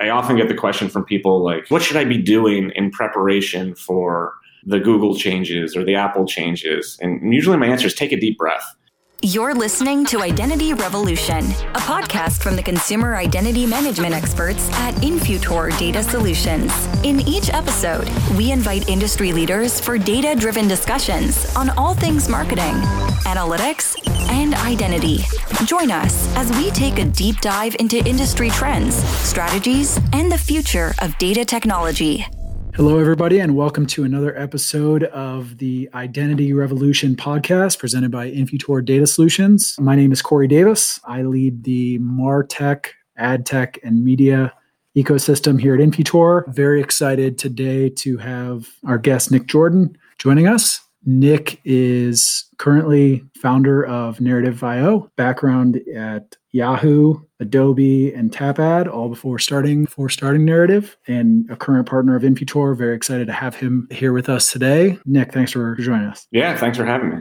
I often get the question from people like, what should I be doing in preparation for the Google changes or the Apple changes? And usually my answer is take a deep breath. You're listening to Identity Revolution, a podcast from the consumer identity management experts at Infutor Data Solutions. In each episode, we invite industry leaders for data driven discussions on all things marketing, analytics, and identity. Join us as we take a deep dive into industry trends, strategies, and the future of data technology. Hello, everybody, and welcome to another episode of the Identity Revolution podcast presented by Infutor Data Solutions. My name is Corey Davis. I lead the MarTech, AdTech, and media ecosystem here at Infutor. Very excited today to have our guest, Nick Jordan, joining us. Nick is currently founder of Narrative.io, background at Yahoo, Adobe, and Tapad, all before starting before starting Narrative, and a current partner of Infutor. Very excited to have him here with us today. Nick, thanks for joining us. Yeah, thanks for having me.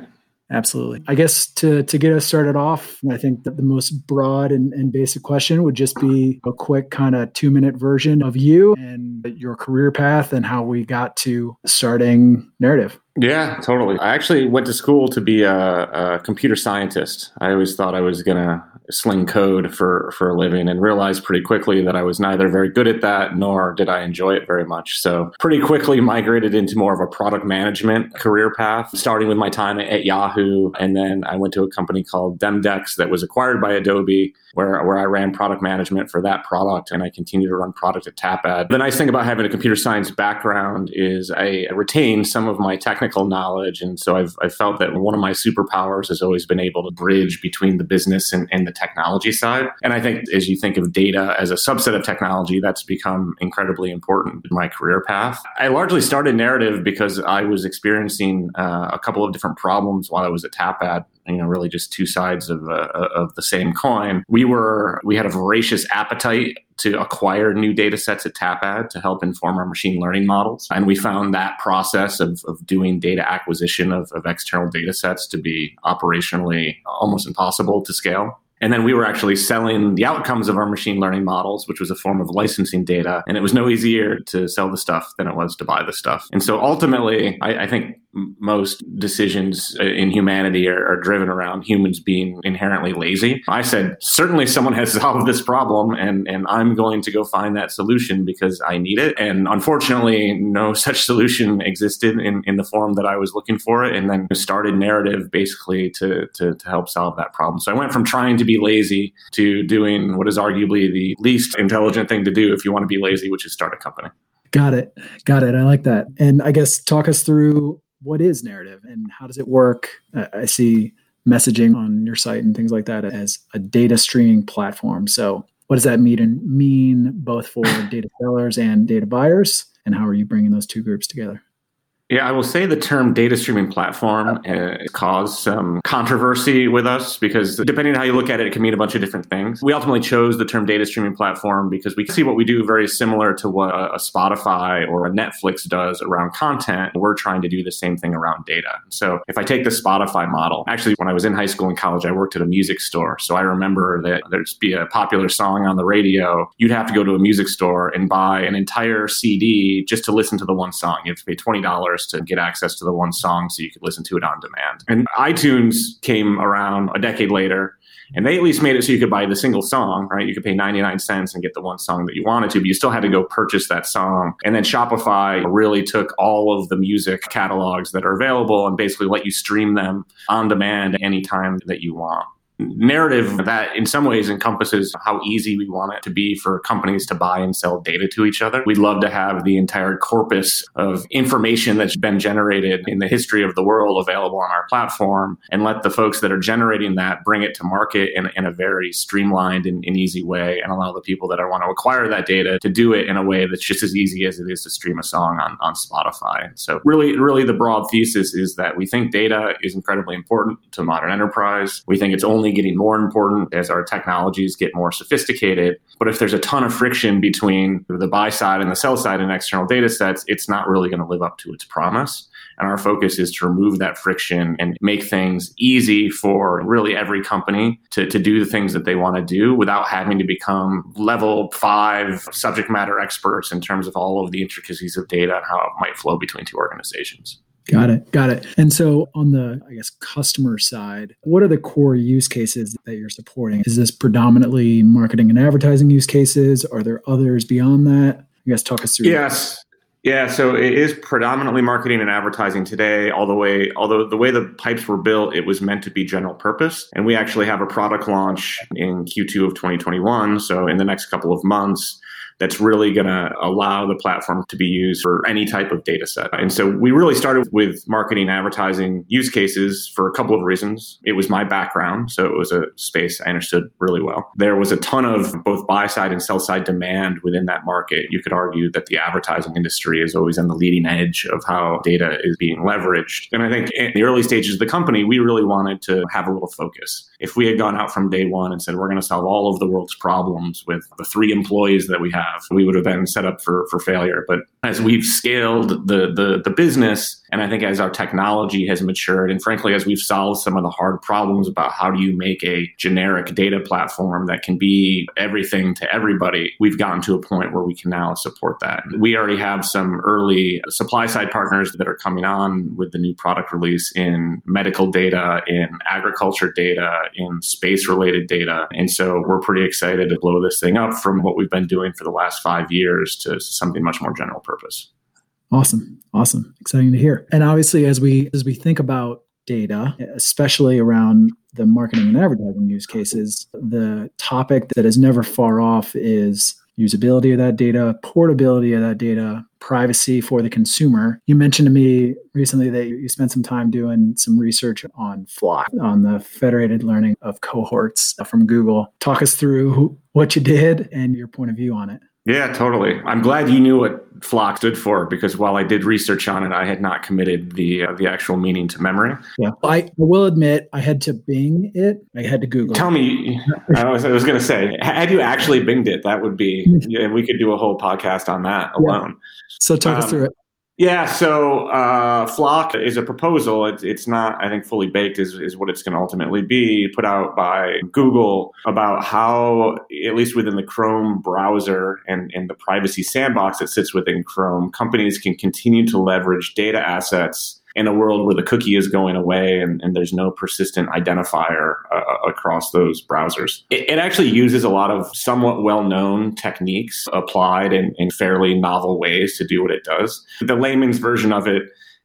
Absolutely. I guess to to get us started off, I think that the most broad and, and basic question would just be a quick kind of two minute version of you and your career path and how we got to starting Narrative. Yeah, totally. I actually went to school to be a, a computer scientist. I always thought I was going to sling code for for a living and realized pretty quickly that I was neither very good at that nor did I enjoy it very much. So pretty quickly migrated into more of a product management career path, starting with my time at Yahoo and then I went to a company called Demdex that was acquired by Adobe where where I ran product management for that product and I continue to run product at Tapad. The nice thing about having a computer science background is I retain some of my technical knowledge and so I've, I've felt that one of my superpowers has always been able to bridge between the business and, and the technology side. And I think as you think of data as a subset of technology, that's become incredibly important in my career path. I largely started narrative because I was experiencing uh, a couple of different problems while I was at Tapad you know really just two sides of uh, of the same coin we were we had a voracious appetite to acquire new data sets at tapad to help inform our machine learning models and we found that process of, of doing data acquisition of, of external data sets to be operationally almost impossible to scale and then we were actually selling the outcomes of our machine learning models, which was a form of licensing data. And it was no easier to sell the stuff than it was to buy the stuff. And so ultimately, I, I think most decisions uh, in humanity are, are, driven around humans being inherently lazy. I said, certainly someone has solved this problem and, and I'm going to go find that solution because I need it. And unfortunately, no such solution existed in, in the form that I was looking for it. And then started narrative basically to, to, to help solve that problem. So I went from trying to be lazy to doing what is arguably the least intelligent thing to do if you want to be lazy, which is start a company. Got it. Got it. I like that. And I guess talk us through what is narrative and how does it work? I see messaging on your site and things like that as a data streaming platform. So, what does that mean and mean both for data sellers and data buyers? And how are you bringing those two groups together? Yeah, I will say the term data streaming platform uh, caused some controversy with us because depending on how you look at it, it can mean a bunch of different things. We ultimately chose the term data streaming platform because we see what we do very similar to what a Spotify or a Netflix does around content. We're trying to do the same thing around data. So if I take the Spotify model, actually, when I was in high school and college, I worked at a music store. So I remember that there'd be a popular song on the radio. You'd have to go to a music store and buy an entire CD just to listen to the one song. You have to pay $20 to get access to the one song so you could listen to it on demand. And iTunes came around a decade later. And they at least made it so you could buy the single song, right? You could pay 99 cents and get the one song that you wanted to, but you still had to go purchase that song. And then Spotify really took all of the music catalogs that are available and basically let you stream them on demand anytime that you want narrative that in some ways encompasses how easy we want it to be for companies to buy and sell data to each other. We'd love to have the entire corpus of information that's been generated in the history of the world available on our platform and let the folks that are generating that bring it to market in, in a very streamlined and, and easy way and allow the people that want to acquire that data to do it in a way that's just as easy as it is to stream a song on, on Spotify. So really, really the broad thesis is that we think data is incredibly important to modern enterprise. We think it's only only getting more important as our technologies get more sophisticated. But if there's a ton of friction between the buy side and the sell side in external data sets, it's not really going to live up to its promise. And our focus is to remove that friction and make things easy for really every company to, to do the things that they want to do without having to become level five subject matter experts in terms of all of the intricacies of data and how it might flow between two organizations. Got mm-hmm. it. Got it. And so on the, I guess, customer side, what are the core use cases that you're supporting? Is this predominantly marketing and advertising use cases? Are there others beyond that? I guess talk us through. Yes. Yeah, so it is predominantly marketing and advertising today. All the way, although the way the pipes were built, it was meant to be general purpose. And we actually have a product launch in Q2 of 2021. So in the next couple of months, that's really going to allow the platform to be used for any type of data set. And so we really started with marketing advertising use cases for a couple of reasons. It was my background, so it was a space I understood really well. There was a ton of both buy side and sell side demand within that market. You could argue that the advertising industry is always on the leading edge of how data is being leveraged. And I think in the early stages of the company, we really wanted to have a little focus. If we had gone out from day one and said, we're going to solve all of the world's problems with the three employees that we have, have, we would have been set up for for failure. But as we've scaled the the the business, and I think as our technology has matured, and frankly, as we've solved some of the hard problems about how do you make a generic data platform that can be everything to everybody, we've gotten to a point where we can now support that. We already have some early supply side partners that are coming on with the new product release in medical data, in agriculture data, in space related data. And so we're pretty excited to blow this thing up from what we've been doing for the last five years to something much more general purpose. Awesome. Awesome. Exciting to hear. And obviously as we as we think about data, especially around the marketing and advertising use cases, the topic that is never far off is usability of that data, portability of that data, privacy for the consumer. You mentioned to me recently that you spent some time doing some research on FLoC, on the federated learning of cohorts from Google. Talk us through what you did and your point of view on it. Yeah, totally. I'm glad you knew what FLoC stood for because while I did research on it, I had not committed the uh, the actual meaning to memory. Yeah, I will admit I had to Bing it. I had to Google. Tell it. me, I was, I was going to say, had you actually Binged it, that would be. Yeah, we could do a whole podcast on that alone. Yeah. So talk um, us through it. Yeah, so uh, FLoC is a proposal. It's, it's not, I think, fully baked, is, is what it's going to ultimately be, put out by Google about how, at least within the Chrome browser and, and the privacy sandbox that sits within Chrome, companies can continue to leverage data assets in a world where the cookie is going away and, and there's no persistent identifier uh, across those browsers. It, it, actually uses a lot of somewhat well known techniques applied in, in fairly novel ways to do what it does. The layman's version of it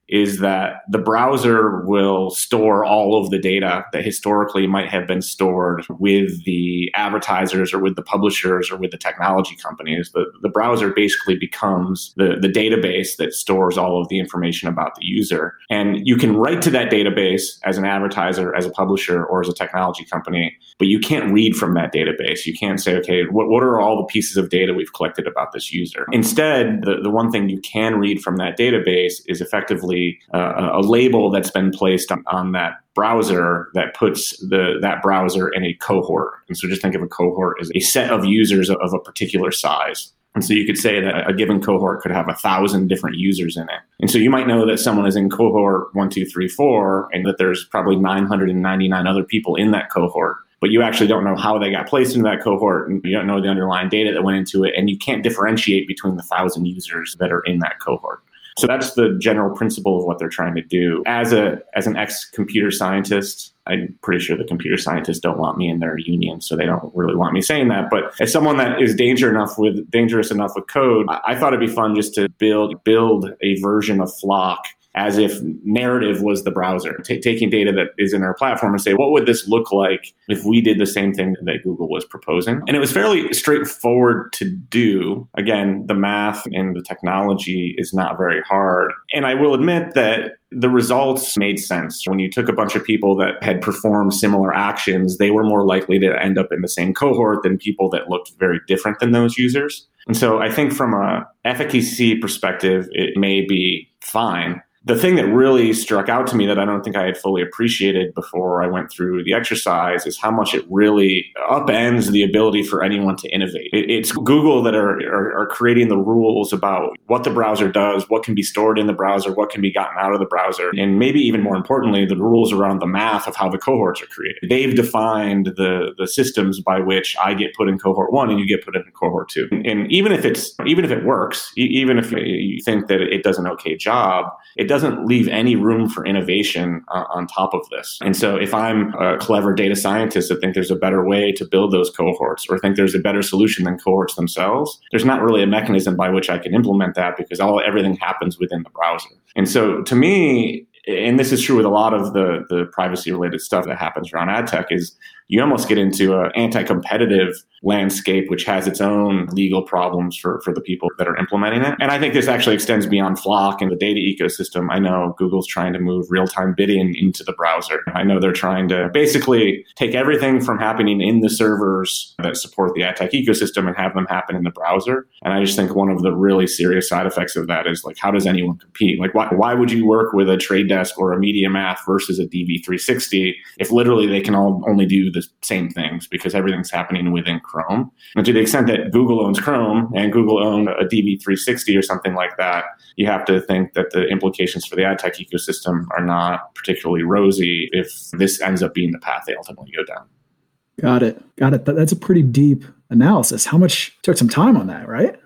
is that the browser will store all of the data that historically might have been stored with the advertisers or with the publishers or with the technology companies. The, the browser basically becomes the, the database that stores all of the information about the user. And you can write to that database as an advertiser, as a publisher, or as a technology company, but you can't read from that database. You can't say, okay, what, what are all the pieces of data we've collected about this user? Instead, the, the one thing you can read from that database is effectively uh, a label that's been placed on, on that browser that puts the that browser in a cohort. And so just think of a cohort as a set of users of a particular size. And so you could say that a given cohort could have a thousand different users in it. And so you might know that someone is in cohort one, two, three, four, and that there's probably 999 other people in that cohort. But you actually don't know how they got placed into that cohort, and you don't know the underlying data that went into it, and you can't differentiate between the thousand users that are in that cohort. So that's the general principle of what they're trying to do. As a as an ex computer scientist, I'm pretty sure the computer scientists don't want me in their union, so they don't really want me saying that. But as someone that is danger enough with dangerous enough with code, I thought it'd be fun just to build build a version of FLoC as if narrative was the browser, T- taking data that is in our platform and say, what would this look like if we did the same thing that Google was proposing? And it was fairly straightforward to do. Again, the math and the technology is not very hard. And I will admit that the results made sense. When you took a bunch of people that had performed similar actions, they were more likely to end up in the same cohort than people that looked very different than those users. And so I think from a efficacy perspective, it may be fine the thing that really struck out to me that I don't think I had fully appreciated before I went through the exercise is how much it really upends the ability for anyone to innovate. It, it's Google that are, are, are creating the rules about what the browser does, what can be stored in the browser, what can be gotten out of the browser, and maybe even more importantly, the rules around the math of how the cohorts are created. They've defined the the systems by which I get put in cohort one and you get put in cohort two. And even if it's even if it works, even if you think that it does an okay job, it doesn't leave any room for innovation uh, on top of this. And so if I'm a clever data scientist that think there's a better way to build those cohorts or think there's a better solution than cohorts themselves, there's not really a mechanism by which I can implement that because all everything happens within the browser. And so to me, and this is true with a lot of the the privacy related stuff that happens around ad tech is you almost get into an anti-competitive landscape which has its own legal problems for, for the people that are implementing it. And i think this actually extends beyond FLoC and the data ecosystem. I know google's trying to move real-time bidding into the browser. I know they're trying to basically take everything from happening in the servers that support the ad tech ecosystem and have them happen in the browser. And i just think one of the really serious side effects of that is like how does anyone compete? Like why, why would you work with a trade desk or a MediaMath versus a dv360 if literally they can all only do the same things because everything's happening within Chrome. And to the extent that Google owns Chrome and Google owned a DV360 or something like that, you have to think that the implications for the ad tech ecosystem are not particularly rosy if this ends up being the path they ultimately go down. Got it. Got it. That's a pretty deep analysis. How much took some time on that, right?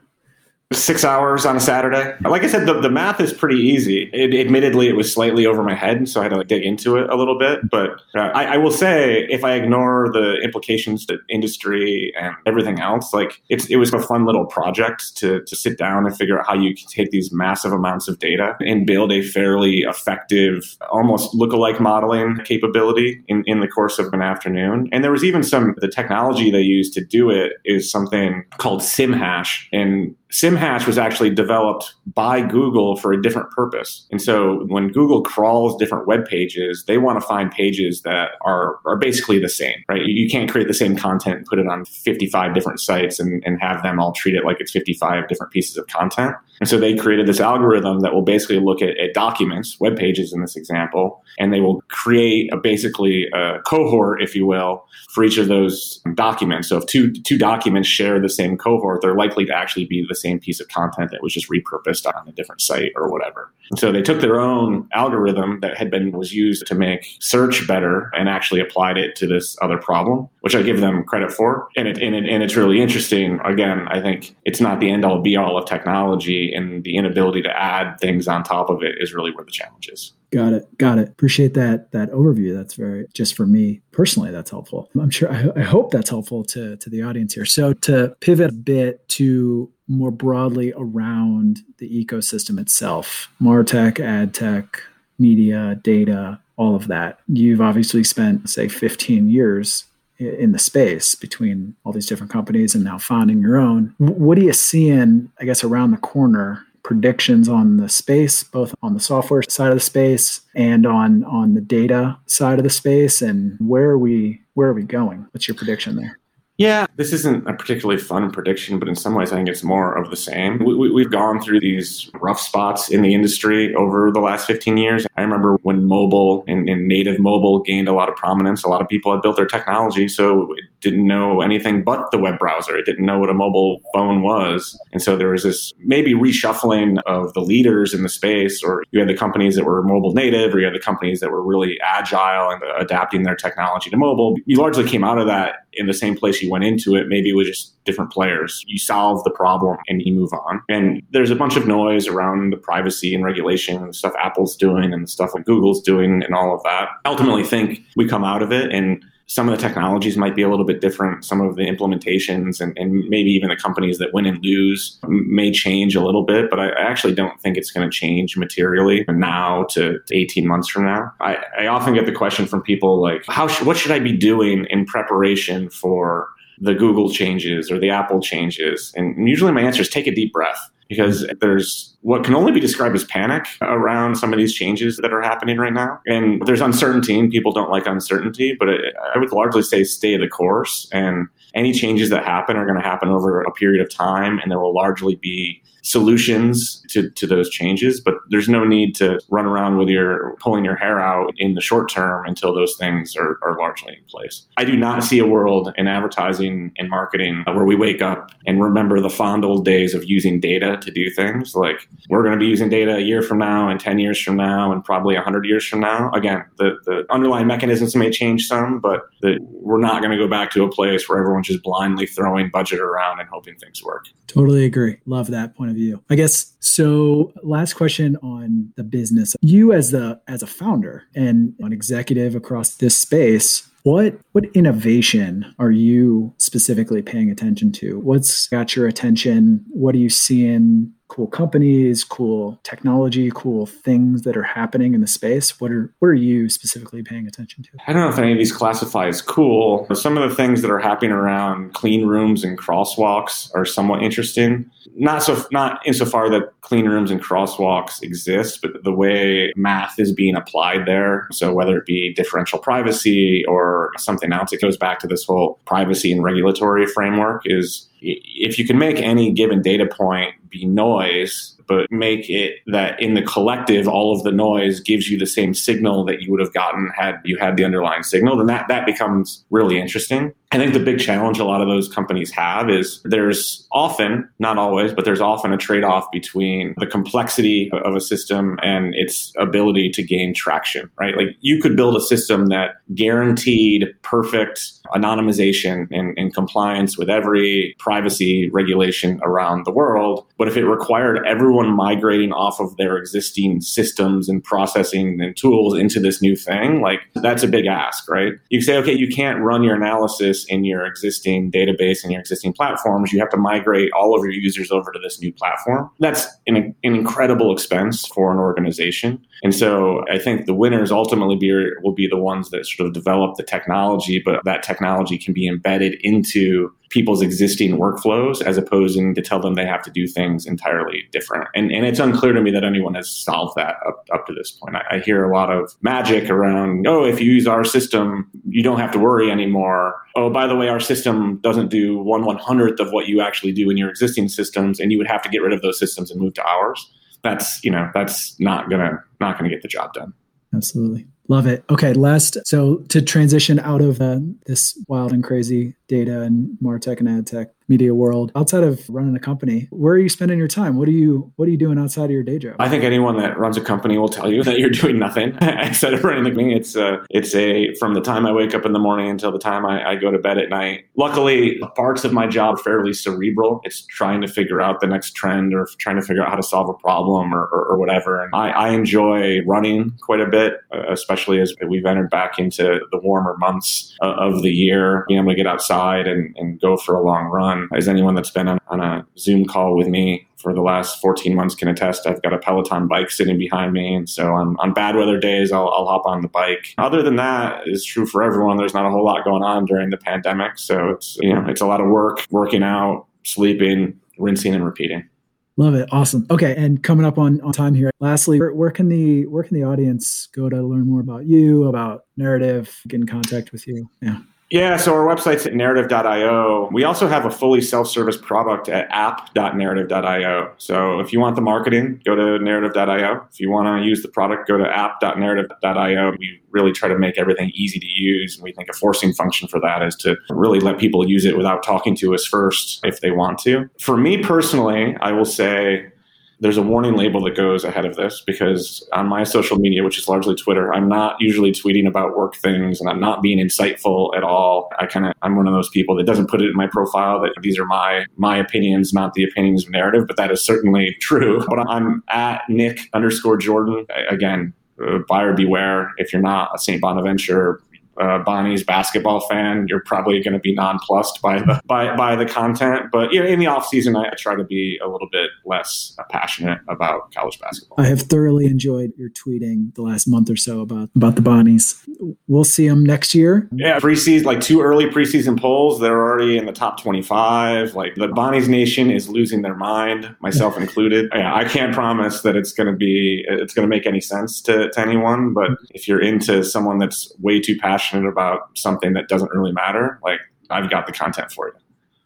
Six hours on a Saturday. Like I said, the, the math is pretty easy. It, admittedly, it was slightly over my head, so I had to like dig into it a little bit. But uh, I, I, will say, if I ignore the implications to industry and everything else, like it was a fun little project to to sit down and figure out how you can take these massive amounts of data and build a fairly effective, almost lookalike modeling capability in, in the course of an afternoon. And there was even some the technology they used to do it is something called SimHash, and SimHash was actually developed by Google for a different purpose. And so when Google crawls different web pages, they want to find pages that are, are basically the same, right? You can't create the same content and put it on 55 different sites and, and have them all treat it like it's 55 different pieces of content. And so they created this algorithm that will basically look at, at documents, web pages in this example, and they will create a basically a cohort, if you will, for each of those documents. So if two two documents share the same cohort, they're likely to actually be the same piece of content that was just repurposed on a different site or whatever. So they took their own algorithm that had been was used to make search better and actually applied it to this other problem, which I give them credit for. And it and, it, and it's really interesting. Again, I think it's not the end all be all of technology and the inability to add things on top of it is really where the challenge is. Got it. Got it. Appreciate that that overview. That's very just for me personally. That's helpful. I'm sure. I, I hope that's helpful to to the audience here. So to pivot a bit to more broadly around the ecosystem itself, martech, ad tech, media, data, all of that. You've obviously spent say 15 years in the space between all these different companies and now founding your own. What are you seeing, I guess, around the corner? Predictions on the space, both on the software side of the space and on on the data side of the space, and where are we where are we going? What's your prediction there? Yeah, this isn't a particularly fun prediction, but in some ways, I think it's more of the same. We, have gone through these rough spots in the industry over the last 15 years. I remember when mobile and, and, native mobile gained a lot of prominence, a lot of people had built their technology, so it didn't know anything but the web browser. It didn't know what a mobile phone was. And so there was this maybe reshuffling of the leaders in the space, or you had the companies that were mobile native, or you had the companies that were really agile and adapting their technology to mobile. You largely came out of that in the same place you went into it. Maybe it was just different players. You solve the problem and you move on. And there's a bunch of noise around the privacy and regulation and stuff Apple's doing and the stuff like Google's doing and all of that. I ultimately think we come out of it and some of the technologies might be a little bit different. Some of the implementations and, and maybe even the companies that win and lose may change a little bit, but I, actually don't think it's going to change materially now to, to 18 months from now. I, I, often get the question from people like, how sh- what should I be doing in preparation for the Google changes or the Apple changes? And usually my answer is take a deep breath because there's what can only be described as panic around some of these changes that are happening right now. And there's uncertainty, and people don't like uncertainty, but it, I would largely say stay the course and any changes that happen are going to happen over a period of time and there will largely be solutions to, to those changes, but there's no need to run around with your pulling your hair out in the short term until those things are, are largely in place. I do not see a world in advertising and marketing where we wake up and remember the fond old days of using data to do things. Like we're going to be using data a year from now and 10 years from now and probably 100 years from now. Again, the, the underlying mechanisms may change some, but the, we're not going to go back to a place where everyone's just blindly throwing budget around and hoping things work. Totally agree. Love that point of view. I guess so. Last question on the business. You as the as a founder and an executive across this space, what what innovation are you specifically paying attention to? What's got your attention? What are you seeing cool companies, cool technology, cool things that are happening in the space? What are what are you specifically paying attention to? I don't know if any of these classify as cool. Some of the things that are happening around clean rooms and crosswalks are somewhat interesting. Not so not insofar that clean rooms and crosswalks exist, but the way math is being applied there. So whether it be differential privacy or something else, it goes back to this whole privacy and regulatory framework is if you can make any given data point be noise, but make it that in the collective, all of the noise gives you the same signal that you would have gotten had you had the underlying signal, then that, that becomes really interesting. I think the big challenge a lot of those companies have is there's often, not always, but there's often a trade off between the complexity of a system and its ability to gain traction, right? Like you could build a system that guaranteed perfect anonymization and, and compliance with every privacy regulation around the world. But if it required everyone migrating off of their existing systems and processing and tools into this new thing, like that's a big ask, right? You say, okay, you can't run your analysis in your existing database and your existing platforms. You have to migrate all of your users over to this new platform. That's an, an incredible expense for an organization. And so I think the winners ultimately be, will be the ones that sort of develop the technology, but that technology can be embedded into people's existing workflows as opposed to tell them they have to do things entirely different. And, and it's unclear to me that anyone has solved that up, up to this point. I, I hear a lot of magic around, oh, if you use our system, you don't have to worry anymore. Oh, by the way, our system doesn't do one one hundredth of what you actually do in your existing systems, and you would have to get rid of those systems and move to ours. That's you know that's not gonna not gonna get the job done. Absolutely. Love it. Okay, last. So to transition out of uh, this wild and crazy data and martech and ad tech media world outside of running a company. Where are you spending your time? What are you what are you doing outside of your day job? I think anyone that runs a company will tell you that you're doing nothing instead of running the company. It's a it's a from the time i wake up in the morning until the time I, I go to bed at night. Luckily parts of my job are fairly cerebral. It's trying to figure out the next trend or trying to figure out how to solve a problem or, or, or whatever. And I, I enjoy running quite a bit uh, especially as we've entered back into the warmer months uh, of the year being able to get outside and, and go for a long run Um, as anyone that's been on, on a Zoom call with me for the last 14 months can attest, I've got a Peloton bike sitting behind me. And so on, on bad weather days, I'll, I'll hop on the bike. Other than that, is true for everyone. There's not a whole lot going on during the pandemic. So it's, you know, it's a lot of work, working out, sleeping, rinsing and repeating. Love it. Awesome. Okay. And coming up on, on time here. Lastly, where, where, can the where can the audience go to learn more about you, about narrative, get in contact with you? Yeah. Yeah, so our website's at narrative.io. We also have a fully self-service product at app.narrative.io. So if you want the marketing, go to narrative.io. If you want to use the product, go to app.narrative.io. We really try to make everything easy to use. And we think a forcing function for that is to really let people use it without talking to us first if they want to. For me personally, I will say there's a warning label that goes ahead of this because on my social media, which is largely Twitter, I'm not usually tweeting about work things and I'm not being insightful at all. I kind of I'm one of those people that doesn't put it in my profile that these are my my opinions, not the opinions of narrative, but that is certainly true. But I'm at Nick underscore Jordan again. Uh, buyer beware if you're not a St. Bonaventure uh, Bonnie's basketball fan, you're probably going to be nonplussed by the by, by the content. But you know, in the off season, I, try to be a little bit less passionate about college basketball. I have thoroughly enjoyed your tweeting the last month or so about about the Bonnies. We'll see them next year. Yeah, preseason like two early preseason polls, they're already in the top 25. Like the Bonnies Nation is losing their mind, myself included. Yeah, I can't promise that it's going to be it's going to make any sense to, to anyone, but if you're into someone that's way too passionate passionate about something that doesn't really matter, like I've got the content for you.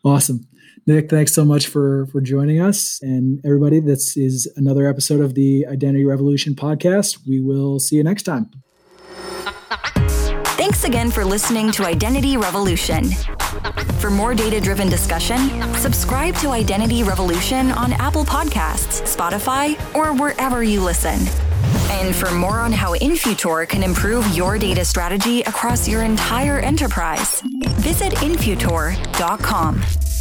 Awesome. Nick, thanks so much for for joining us. And everybody, this is another episode of the Identity Revolution podcast. We will see you next time. Thanks again for listening to Identity Revolution. For more data driven discussion, subscribe to Identity Revolution on Apple Podcasts, Spotify, or wherever you listen. And for more on how Infutor can improve your data strategy across your entire enterprise, visit Infutor.com.